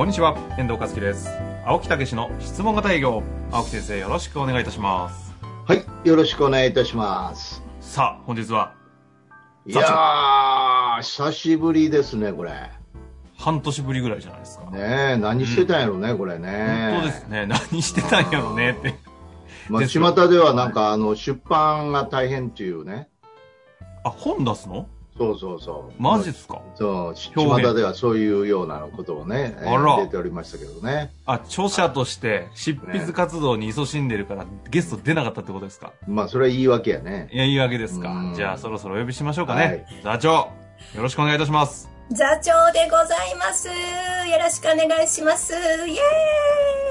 こんにちは、遠藤和樹です。青木武の質問型営業。青木先生、よろしくお願いいたします。はい、よろしくお願いいたします。さあ、本日はいやー、久しぶりですね、これ。ね半年ぶりぐらいじゃないですか。え、何してたんやろね、これね。本当ですね。何してたんやろねって。まあ、巷ではなんか、あの、出版が大変っていうね。あ、本出すの？そうそうそう。マジっすか？そう、巷ではそういうようなことをね、えーあら出ておりましたけどね。あ、著者として執筆活動に勤しんでるから、ゲスト出なかったってことですか？まあ、それは言い訳やね。いや、いいわけですかう。んじゃあ、そろそろお呼びしましょうかね。はい座長、よろしくお願いいたします。座長でございます。よろしくお願いします。イエーイ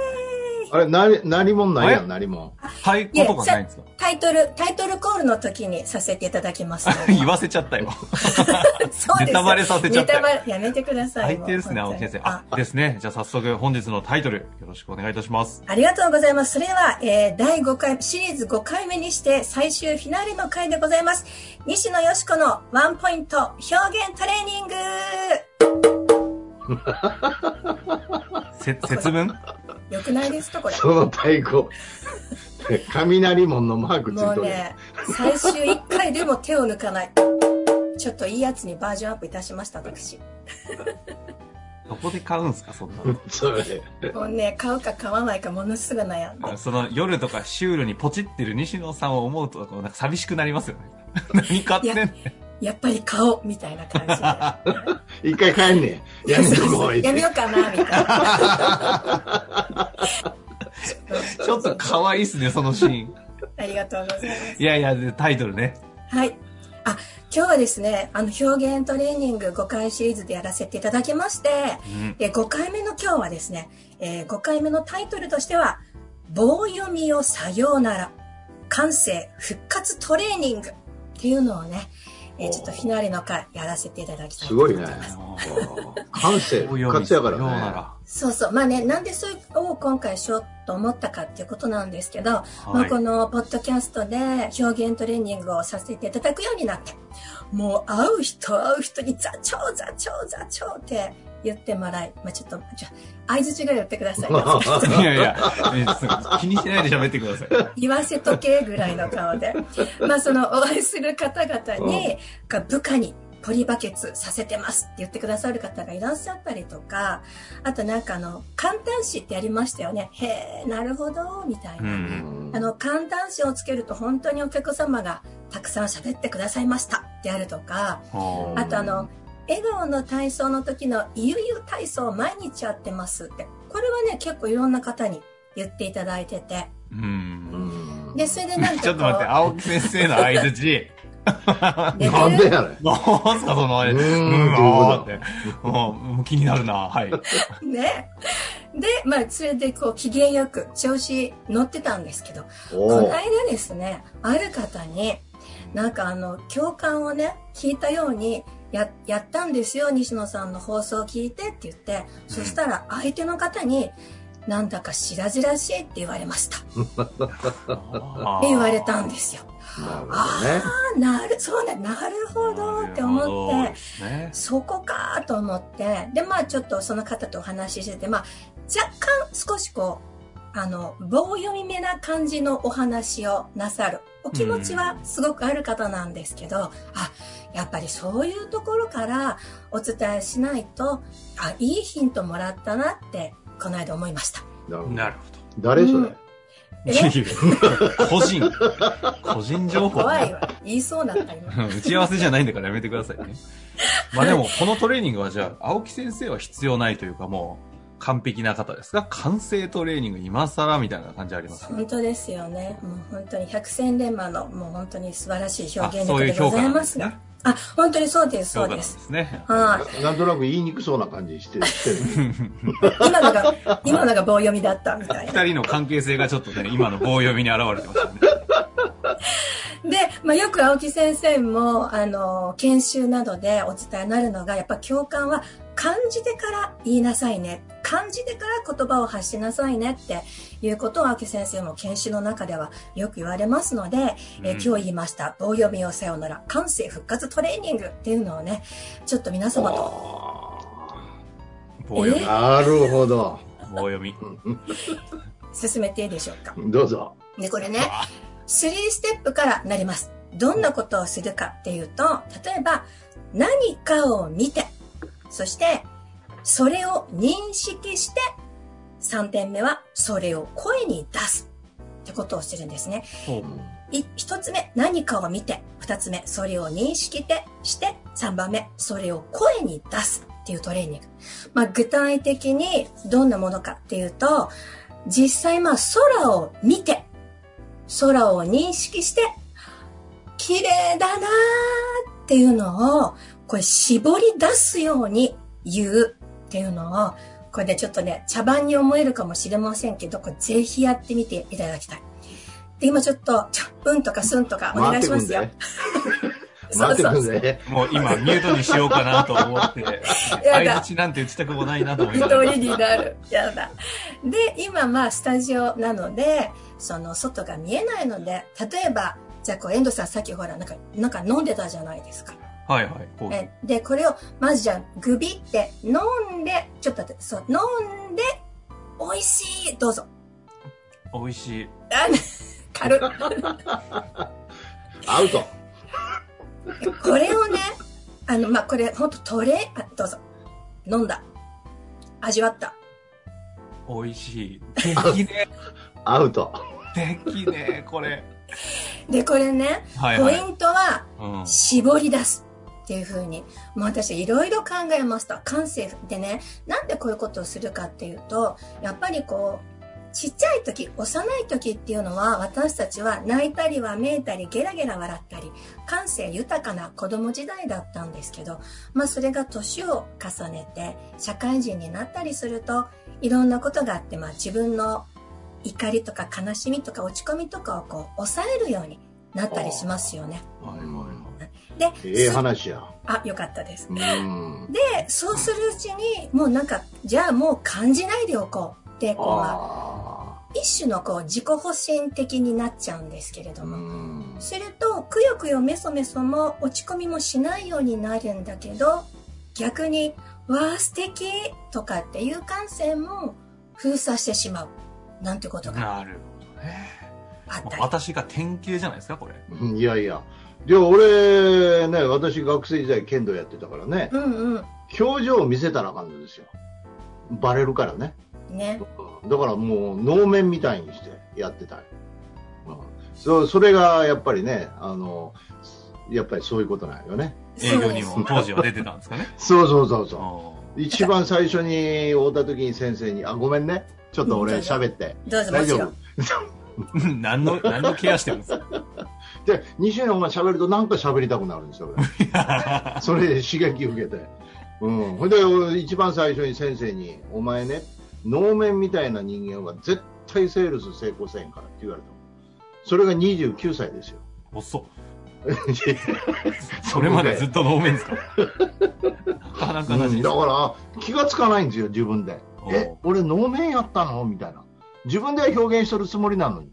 あれ、なり、何もんないやん、何も。はい、ことがないんですか？タイトル、タイトルコールの時にさせていただきます。言わせちゃったよ。そうですよネタバレさせちゃったよネタバレ、やめてください。最低ですね、青木先生。ああ、ですね。じゃあ早速、本日のタイトル、よろしくお願いいたします。ありがとうございます。それでは、えー、第5回、シリーズ5回目にして最終フィナーレの回でございます。西野よしこのワンポイント表現トレーニングせ、節分よくないですか？これ。その太鼓。雷門のマークついとる。もうね、最終1回でも手を抜かない。ちょっといいやつにバージョンアップいたしました、私。どこで買うんすか、そんなの？それ。もうね、買うか買わないかものすぐ悩んで。その夜とかシュールにポチってる西野さんを思うと、こうなんか寂しくなりますよね。何買ってんねん。やっぱり買おうみたいな感じで。一回帰んねん。やめとこう言ってやめようかな、みたいな。ちょっと可愛いっすね、そのシーン。ありがとうございます。いやいや、でタイトルね。はい。あ、今日はですね、あの、表現トレーニング5回シリーズでやらせていただきまして、うん。で5回目の今日はですね、えー5回目のタイトルとしては、棒読みをさようなら、感性復活トレーニングっていうのをね、えーちょっとフィナーレの回やらせていただきたいと思いすごいねます。。感性復活やからね。ら。そうそう。まあね、なんでそれを今回しようと思ったかっていうことなんですけど、まあはいこのポッドキャストで表現トレーニングをさせていただくようになって、もう会う人会う人に座長座長座長って言ってもらい、まあちょっと、じゃあ、合図違い言ってくださいよ。いやいや、え気にしないで喋ってください。言わせとけぐらいの顔で。まあそのお会いする方々に、が部下にポリバケツさせてますって言ってくださる方がいらっしゃったりとか、あとなんかあの、簡単詞ってやりましたよね。へえ、なるほど、みたいうな。ん。あの、簡単詞をつけると本当にお客様がたくさん喋ってくださいましたであるとか、あとあの、笑顔の体操の時のゆゆ体操を毎日やってますって。これはね、結構いろんな方に言っていただいてて。う。うんんで、それでなんかちょっと待って、青木先生の相づち。なんでやねん。なんすか、その、うーんうんあーって。もうもう気になるな。はい。ね。で、まあ、それでこう、機嫌よく調子乗ってたんですけど、この間ですね、ある方に、なんかあの、共感をね、聞いたように、や、やったんですよ、西野さんの放送を聞いてって言って、そしたら相手の方に、なんだか白々しいって言われました。って言われたんですよ。なるほどね。あ、なる、そうね、なるほどって思って、ね。そこかと思って、で、まあちょっとその方とお話ししてて、まあ若干少しこう、あの、棒読みめな感じのお話をなさる。お気持ちはすごくある方なんですけど、あ、やっぱりそういうところからお伝えしないと、あ、いいヒントもらったなって、この間思いました。なるほど誰それ？うん。個人。個人情報。怖いわ。言いそうだった今。打ち合わせじゃないんだからやめてくださいね。まあでも、このトレーニングはじゃあ、青木先生は必要ないというかもう、完璧な方ですが、完成トレーニング今更みたいな感じありますね。本当ですよね。もう本当に百戦錬磨のもう本当に素晴らしいあ表現そういう評価力でございますが。。あ、本当にそうです、そうで。ですすね。はい。なんとなく言いにくそうな感じしてしてる。今のが、今のが棒読みだったみたいな。二人の関係性がちょっとね、今の棒読みに現れてましたね。で、まあ、よく青木先生も、あの、研修などでお伝えになるのが、やっぱ共感は漢字でから言いなさいね。漢字でから言葉を発しなさいねっていうことを青木先生も研修の中ではよく言われますので、えーうん今日言いました、棒読みをさよなら、感性復活トレーニングっていうのをね、ちょっと皆様と棒読み。なるほど。棒読み。進めていいでしょうか。どうぞ。で、これね、3ステップからなります。どんなことをするかっていうと、例えば、何かを見て、そして、それを認識して、3点目は、それを声に出すってことをしてるんですね。一つ目、何かを見て。二つ目、それを認識てして。三番目、それを声に出すっていうトレーニング。まあ、具体的にどんなものかっていうと、実際まあ空を見て、空を認識して、綺麗だなーっていうのを、これ絞り出すように言うっていうのを、これでちょっとね、茶番に思えるかもしれませんけど、これぜひやってみていただきたい。で、今ちょっと、ちゃうんとかすんとかお願いしますよ。回ってくん そうぜ。もう今、ミュートにしようかなと思って、やだ相槌なんて打ちたくもないなと思いながら。一人になる。やだ。で、今まあスタジオなので、その外が見えないので、例えば、じゃあこう、遠藤さんさっきほら、なんか、なんか飲んでたじゃないですか。はいはい。こうえで、これを、まずじゃあ、グビって飲んで、ちょっと待って、そう、飲んで、美味しい、どうぞ。美味しい。あ軽っ。アウト。これをね、あの、まあ、これ、ほんとトレあ、どうぞ。飲んだ。味わった。美味しい。できねアウト。え。できねえ、これ。で、これね、はいはい。ポイントは、うん。絞り出すっていう風に、もう私いろいろ考えました。感性でね、なんでこういうことをするかっていうと、やっぱりこう、ちっちゃい時、幼い時っていうのは、私たちは泣いたりわめいたり、ゲラゲラ笑ったり、感性豊かな子供時代だったんですけど、まあそれが年を重ねて、社会人になったりすると、いろんなことがあって、まあ自分の怒りとか悲しみとか落ち込みとかをこう、抑えるようになったりしますよね。はいはいはい。で、ええ話や。あ、よかったです。うん。で、そうするうちに、もうなんか、じゃあもう感じないでおこうって、こう、一種のこう、自己保身的になっちゃうんですけれあ。ども。うん。すると、くよくよメソメソも落ち込みもしないようになるんだけど、逆に、わあ、素敵とかっていう感性も封鎖してしまう。なんてことがなるほどね。あったり。私が典型じゃないですか、これ。いやいや。で、俺、ね、私学生時代剣道やってたからね、うんうん。表情を見せたらあかんのですよ。バレるからね。ね。だからもう能面みたいにしてやってたい。うん、そそれがやっぱりね、あの、やっぱりそういうことなんよね。営業にも当時は出てたんですかね。そうそうそうあそう。一番最初に会った時に先生に、あ、ごめんね。ちょっと俺喋って。どうぞも大丈夫。ー 何の、何のケアしてるんですかで、西野が喋るとなんか喋りたくなるんですよ。俺 それで刺激受けて。うん。ほんで、俺一番最初に先生に、お前ね、能面みたいな人間は絶対セールス成功せんからって言われたの。それが29歳ですよ。遅っ。それまでずっと能面ですか？な かうんしだから、気がつかないんですよ、自分で。え、俺能面やったの？みたいな。自分では表現してるつもりなのに。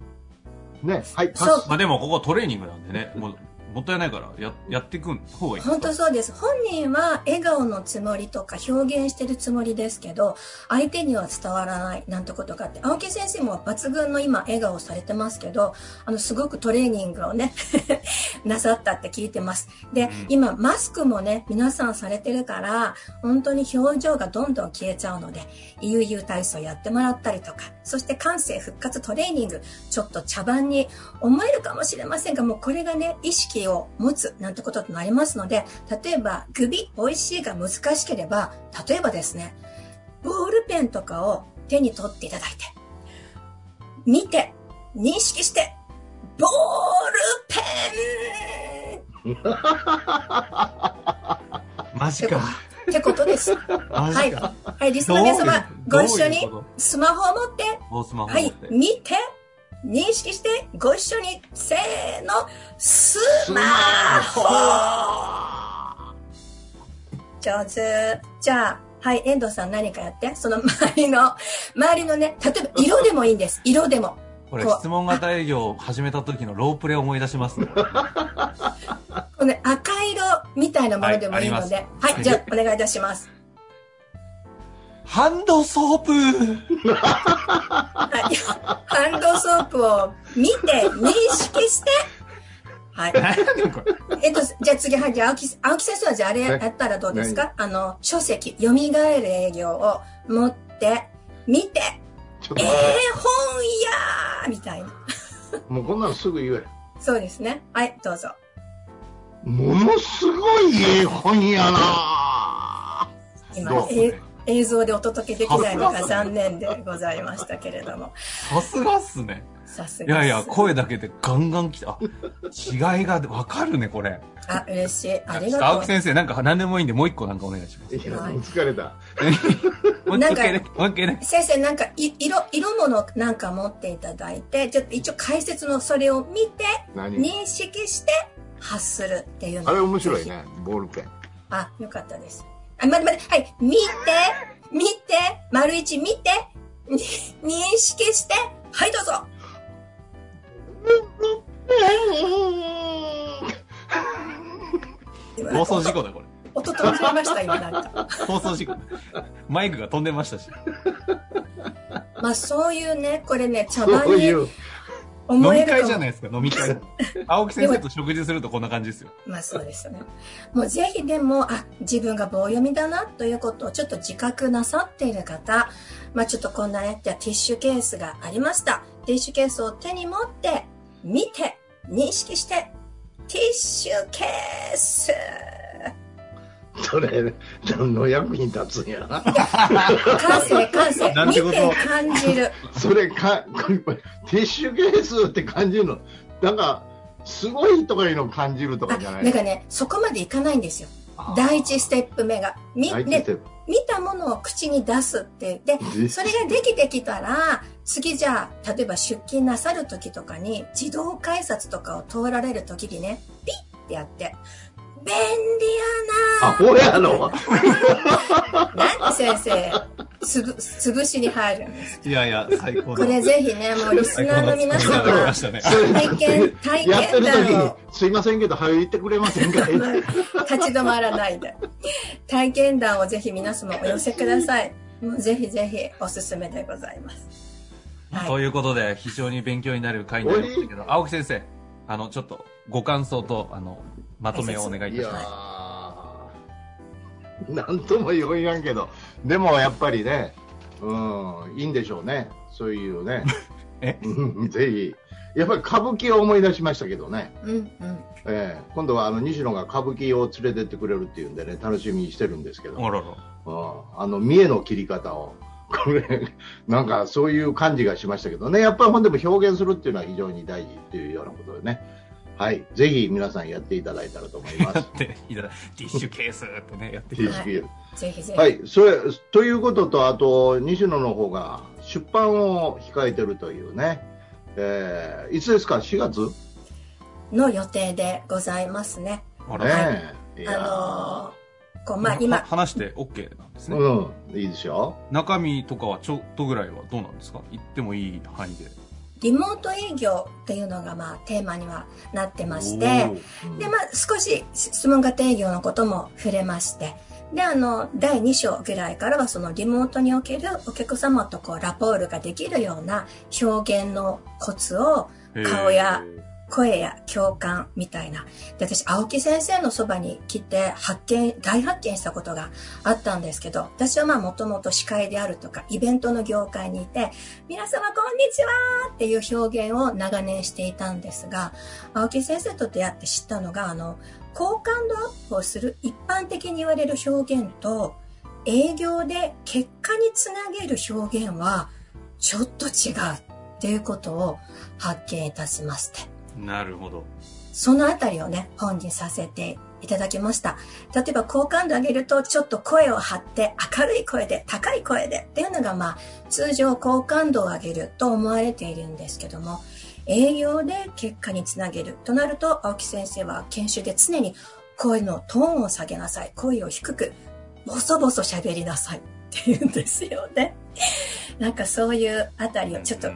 ね、はい。まあでもここトレーニングなんでね、もう、もったいないからややっていく方がいい本か？当そうです。本人は笑顔のつもりとか表現してるつもりですけど、相手には伝わらないなんてことがあって、青木先生も抜群の今笑顔されてますけど、あの、すごくトレーニングをね、なさったって聞いてます。で、うん今、マスクもね、皆さんされてるから、本当に表情がどんどん消えちゃうので、悠々体操やってもらったりとか、そして感性復活トレーニング、ちょっと茶番に思えるかもしれませんが、もうこれがね、意識を持つなんてこととなりますので、例えば、首、美味しいが難しければ、例えばですね、ボールペンとかを手に取っていただいて、見て、認識して、ボールペンマジか。ってことです。はい。はい、リスナー皆様、ご一緒にスマホを持って、とおスマホはい、見て、認識して、ご一緒に、せーの、スマホ上手。じゃあ、はい、遠藤さん何かやって？その周りの、周りのね、例えば色でもいいんです。色でも。これ質問型営業を始めた時のロープレを思い出しますね。このね、赤色みたいなものでもいいので。ははいい、ありますじゃあ、お願いいたします。ハンドソープはい。ハンドソープを見て、認識して、はい。えっと、じゃあ次、はい、じゃあ、青木、青木先生はじゃああれやったらどうですか？あの、書籍、蘇る営業を持って、見て、えー、ちょっと待本って屋みたいな。もうこんなのすぐ言え。そうですね。はい、どうぞ。ものすごいええ本やな今どう、え映像でお届けできないのが残念でございましたけれども。さすがっすね。さすが。いやいや、声だけでガンガン来た。あ、違いがわかるね、これ。あ、嬉しい。ありちょっとがとう。青木先生、なんか何でもいいんで、もう一個なんかお願いします。いや、もう疲れた。なんか。先生、なんか、い色、色物なんか持っていただいて、ちょっと一応解説のそれを見て、何？認識して発するっていうのあれ面白いぜね、ボールペン。ひあ、よかったです。あ、待って待って、はい、見て、見て、丸一見て、に認識して、はい、どうぞ。今放送事故だ、これ。音飛んじゃいました、今なんか。放送事故。マイクが飛んでましたし。まあ、そういうね、これね、茶そ番にう。飲み会じゃないですか、飲み会。青木先生と食事するとこんな感じですよ。まあそうですよね。もうぜひでも、あ、自分が棒読みだなということをちょっと自覚なさっている方、まあちょっとこんなね、じゃあティッシュケースがありました。ティッシュケースを手に持って、見て、認識して、ティッシュケースそれ、何の役に立つんやな。感性、感性。なんてこと見て感じる。それか、これティッシュケースって感じるの。なんか、すごいとかいうのを感じるとあ、かじゃないなんかね、そこまでいかないんですよ。第一ステップ目が。み、ね第一ス、テッ見たものを口に出すって。で、プそれができてきたら、次じゃあ、例えば出勤なさる時とかに、自動改札とかを通られる時にね、ピッってやって、便利あ、ほやろ。やななんで先生、つぶ、潰しに入るんです。いやいや、最高これぜひね、もうリスナーの皆最高の作りいただきま様し、たね。体験、体験談を、すいませんけど、早く言ってくれませんか？立ち止まらないで。体験談をぜひ皆様お寄せください。もうぜひぜひおすすめでございます。はいということで、非常に勉強になる回になりましたけど、青木先生、あの、ちょっとご感想と、あの、まとめをお願いいたします。ー、なんとも言やんけど、でもやっぱりね、うん、いいんでしょうね。そういうね。ぜひ。やっぱり歌舞伎を思い出しましたけどね。うんうん。ええ今度はあの西野が歌舞伎を連れてってくれるっていうんでね、楽しみにしてるんですけど、おろろ。うんあの、見栄の切り方を。これ、なんかそういう感じがしましたけどね。やっぱりほんでも表現するっていうのは非常に大事っていうようなことでね。はい。ぜひ皆さんやっていただいたらと思います やっ。ていただティッシュケースってね、やっていただいてぜひぜひ。はい。それ、ということと、あと、西野の方が出版を控えてるというね。えーいつですか ?4 月？の予定でございますね。あら、ねあのーこう、まあは今、話して OK なんですね。うん。いいでしょ中身とかはちょっとぐらいはどうなんですか？言ってもいい範囲で。リモート営業っていうのがまあテーマにはなってまして、で、まあ少し質問型営業のことも触れまして、で、あの、第2章ぐらいからはそのリモートにおけるお客様とこうラポールができるような表現のコツを顔や声や共感みたいな。で、私、青木先生のそばに来て発見、大発見したことがあったんですけど、私はまあもともと司会であるとか、イベントの業界にいて、皆様こんにちはっていう表現を長年していたんですが、青木先生と出会って知ったのが、あの、好感度アップをする一般的に言われる表現と、営業で結果につなげる表現は、ちょっと違うっていうことを発見いたしまして。なるほど。そのあたりをね、本にさせていただきました。例えば好感度上げるとちょっと声を張って明るい声で高い声でっていうのがまあ通常好感度を上げると思われているんですけども営業で結果につなげるとなると青木先生は研修で常に声のトーンを下げなさい声を低くボソボソ喋りなさいって言うんですよね。なんかそういうあたりをちょっと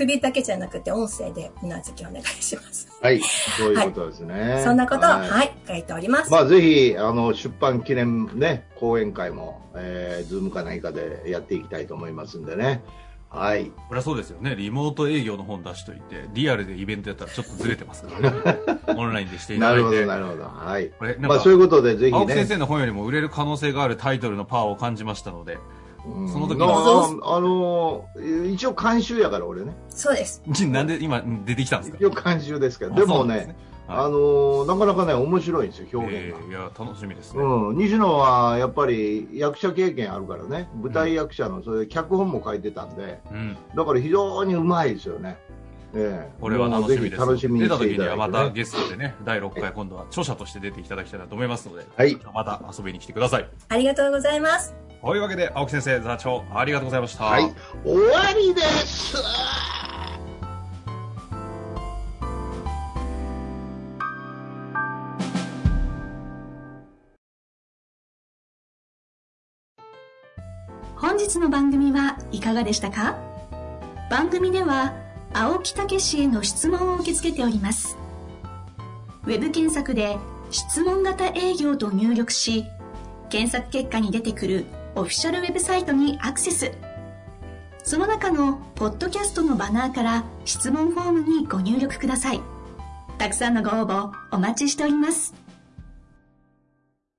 首だけじゃなくて音声でうなずきお願いします。はい、そういうことですね。そんなことを、ははいい、書いております。まあ、ぜひ、あの、出版記念ね、講演会も、えー、ズームか何かでやっていきたいと思いますんでね。はい。これはそうですよね。リモート営業の本出しといて、リアルでイベントやったらちょっとずれてますからね。オンラインでしていただいて。なるほど、なるほど。はい。これ、まあ、かそう、いうことで、ぜひ青木先ね。生の本よりも売れる可能性があるタイトルのパワーを感じましたので、うんその時なのああの、一応監修やから、俺ね。そうです。なんで今出てきたんですか？一応監修ですけど。あでもねそうなんす、はいあの、なかなかね、面白いんですよ、表現が。えーいや、楽しみですね。うん、西野はやっぱり役者経験あるからね、舞台役者の、それで脚本も書いてたんで、うん。だから非常にうまいですよね。ええこれは楽しみです。楽しみに出たしてい時にはま。たゲストでね、第6回今度は著者として出ていただきたいなと思いますので、はいまた遊びに来てください。ありがとうございます。というわけで、青木先生、座長、ありがとうございました。はい、終わりです。本日の番組はいかがでしたか？番組では青木武氏への質問を受け付けておりますウェブ検索で「質問型営業」と入力し検索結果に出てくるオフィシャルウェブサイトにアクセス。その中のポッドキャストのバナーから質問フォームにご入力ください。たくさんのご応募お待ちしております。